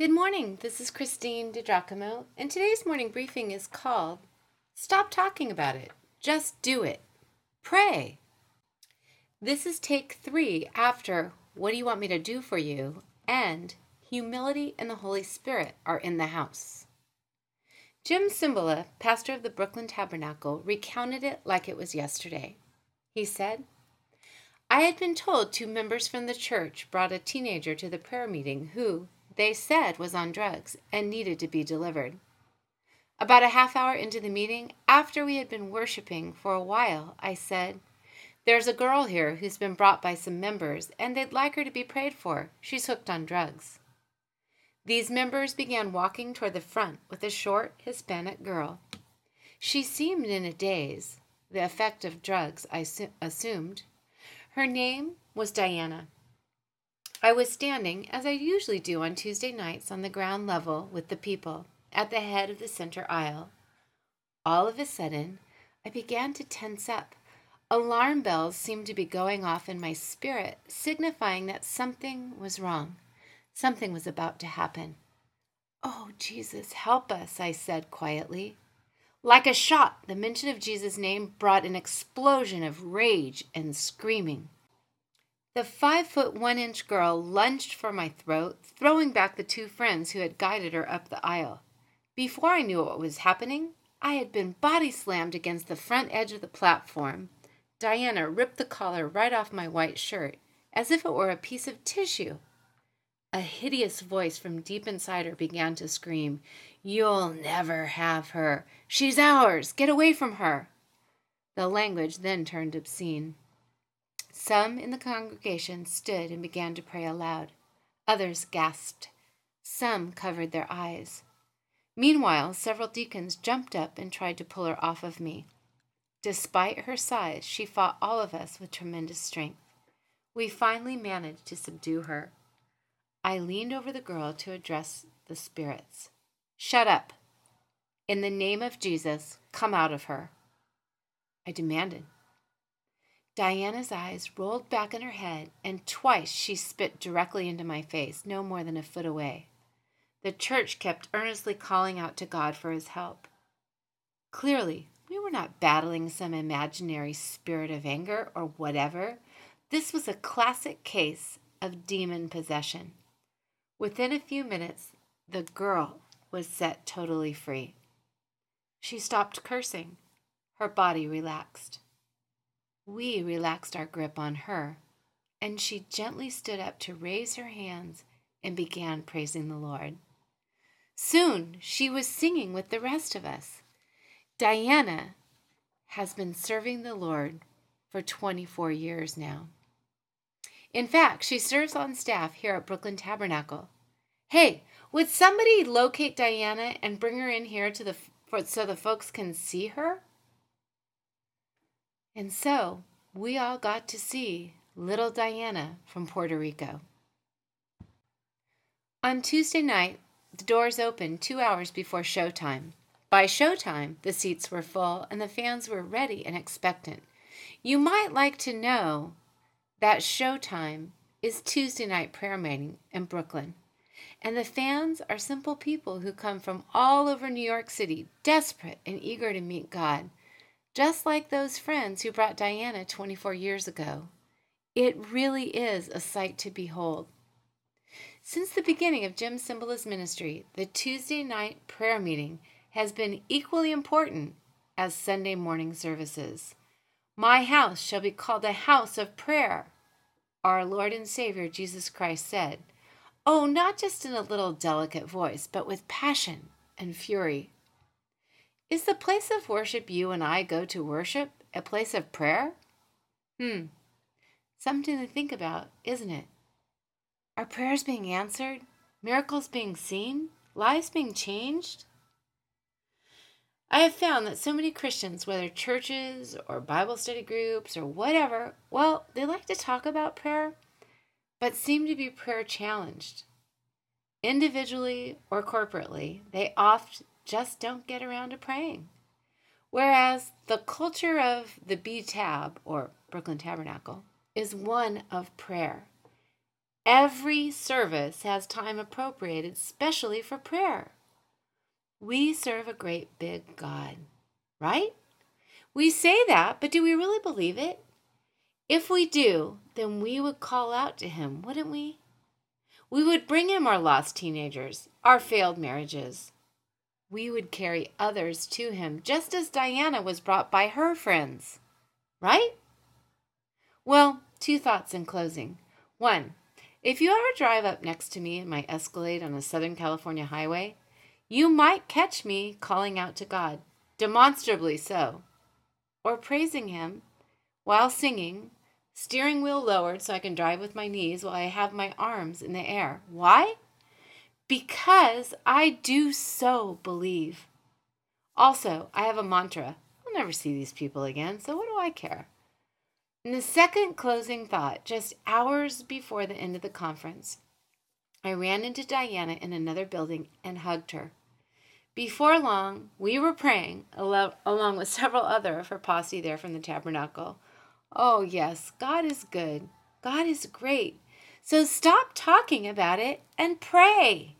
Good morning. This is Christine DiGiacomo, and today's morning briefing is called Stop Talking About It. Just Do It. Pray. This is take three after What Do You Want Me to Do for You? and Humility and the Holy Spirit are in the house. Jim Cymbala, pastor of the Brooklyn Tabernacle, recounted it like it was yesterday. He said, I had been told two members from the church brought a teenager to the prayer meeting who, they said, was on drugs and needed to be delivered. About a half hour into the meeting, after we had been worshiping for a while, I said, There's a girl here who's been brought by some members, and they'd like her to be prayed for. She's hooked on drugs. These members began walking toward the front with a short Hispanic girl. She seemed in a daze, the effect of drugs, I assumed. Her name was Diana. I was standing, as I usually do on Tuesday nights, on the ground level with the people, at the head of the center aisle. All of a sudden, I began to tense up. Alarm bells seemed to be going off in my spirit, signifying that something was wrong. Something was about to happen. Oh, Jesus, help us, I said quietly. Like a shot, the mention of Jesus' name brought an explosion of rage and screaming. The five foot one inch girl lunged for my throat, throwing back the two friends who had guided her up the aisle. Before I knew what was happening, I had been body slammed against the front edge of the platform. Diana ripped the collar right off my white shirt, as if it were a piece of tissue. A hideous voice from deep inside her began to scream, You'll never have her. She's ours. Get away from her. The language then turned obscene. Some in the congregation stood and began to pray aloud. Others gasped. Some covered their eyes. Meanwhile, several deacons jumped up and tried to pull her off of me. Despite her size, she fought all of us with tremendous strength. We finally managed to subdue her. I leaned over the girl to address the spirits. Shut up. In the name of Jesus, come out of her. I demanded. Diana's eyes rolled back in her head, and twice she spit directly into my face, no more than a foot away. The church kept earnestly calling out to God for his help. Clearly, we were not battling some imaginary spirit of anger or whatever. This was a classic case of demon possession. Within a few minutes, the girl was set totally free. She stopped cursing. Her body relaxed. We relaxed our grip on her, and she gently stood up to raise her hands and began praising the Lord. Soon she was singing with the rest of us. Diana has been serving the Lord for 24 years now. In fact, she serves on staff here at Brooklyn Tabernacle. Hey, would somebody locate Diana and bring her in here to the for, so the folks can see her? And so we all got to see little Diana from Puerto Rico. On Tuesday night, the doors opened two hours before showtime. By showtime, the seats were full and the fans were ready and expectant. You might like to know that showtime is Tuesday night prayer meeting in Brooklyn. And the fans are simple people who come from all over New York City, desperate and eager to meet God, just like those friends who brought Diana 24 years ago. It really is a sight to behold. Since the beginning of Jim Cymbala's ministry, the Tuesday night prayer meeting has been equally important as Sunday morning services. My house shall be called a house of prayer, our Lord and Savior Jesus Christ said. Oh, not just in a little delicate voice, but with passion and fury. Is the place of worship you and I go to worship a place of prayer? Hmm. Something to think about, isn't it? Are prayers being answered? Miracles being seen? Lives being changed? I have found that so many Christians, whether churches or Bible study groups or whatever, well, they like to talk about prayer, but seem to be prayer challenged. Individually or corporately, they oft just don't get around to praying. Whereas the culture of the B Tab or Brooklyn Tabernacle is one of prayer. Every service has time appropriated specially for prayer. We serve a great big God, right? We say that, but do we really believe it? If we do, then we would call out to him, wouldn't we? We would bring him our lost teenagers, our failed marriages. We would carry others to him, just as Diana was brought by her friends. Right? Well, two thoughts in closing. One, if you ever drive up next to me in my Escalade on a Southern California highway, you might catch me calling out to God, demonstrably so, or praising Him while singing, steering wheel lowered so I can drive with my knees while I have my arms in the air. Why? Because I do so believe. Also, I have a mantra I'll never see these people again, so what do I care? In the second closing thought, just hours before the end of the conference, I ran into Diana in another building and hugged her. Before long, we were praying, along with several other of her posse there from the tabernacle. Oh, yes, God is good. God is great. So stop talking about it and pray.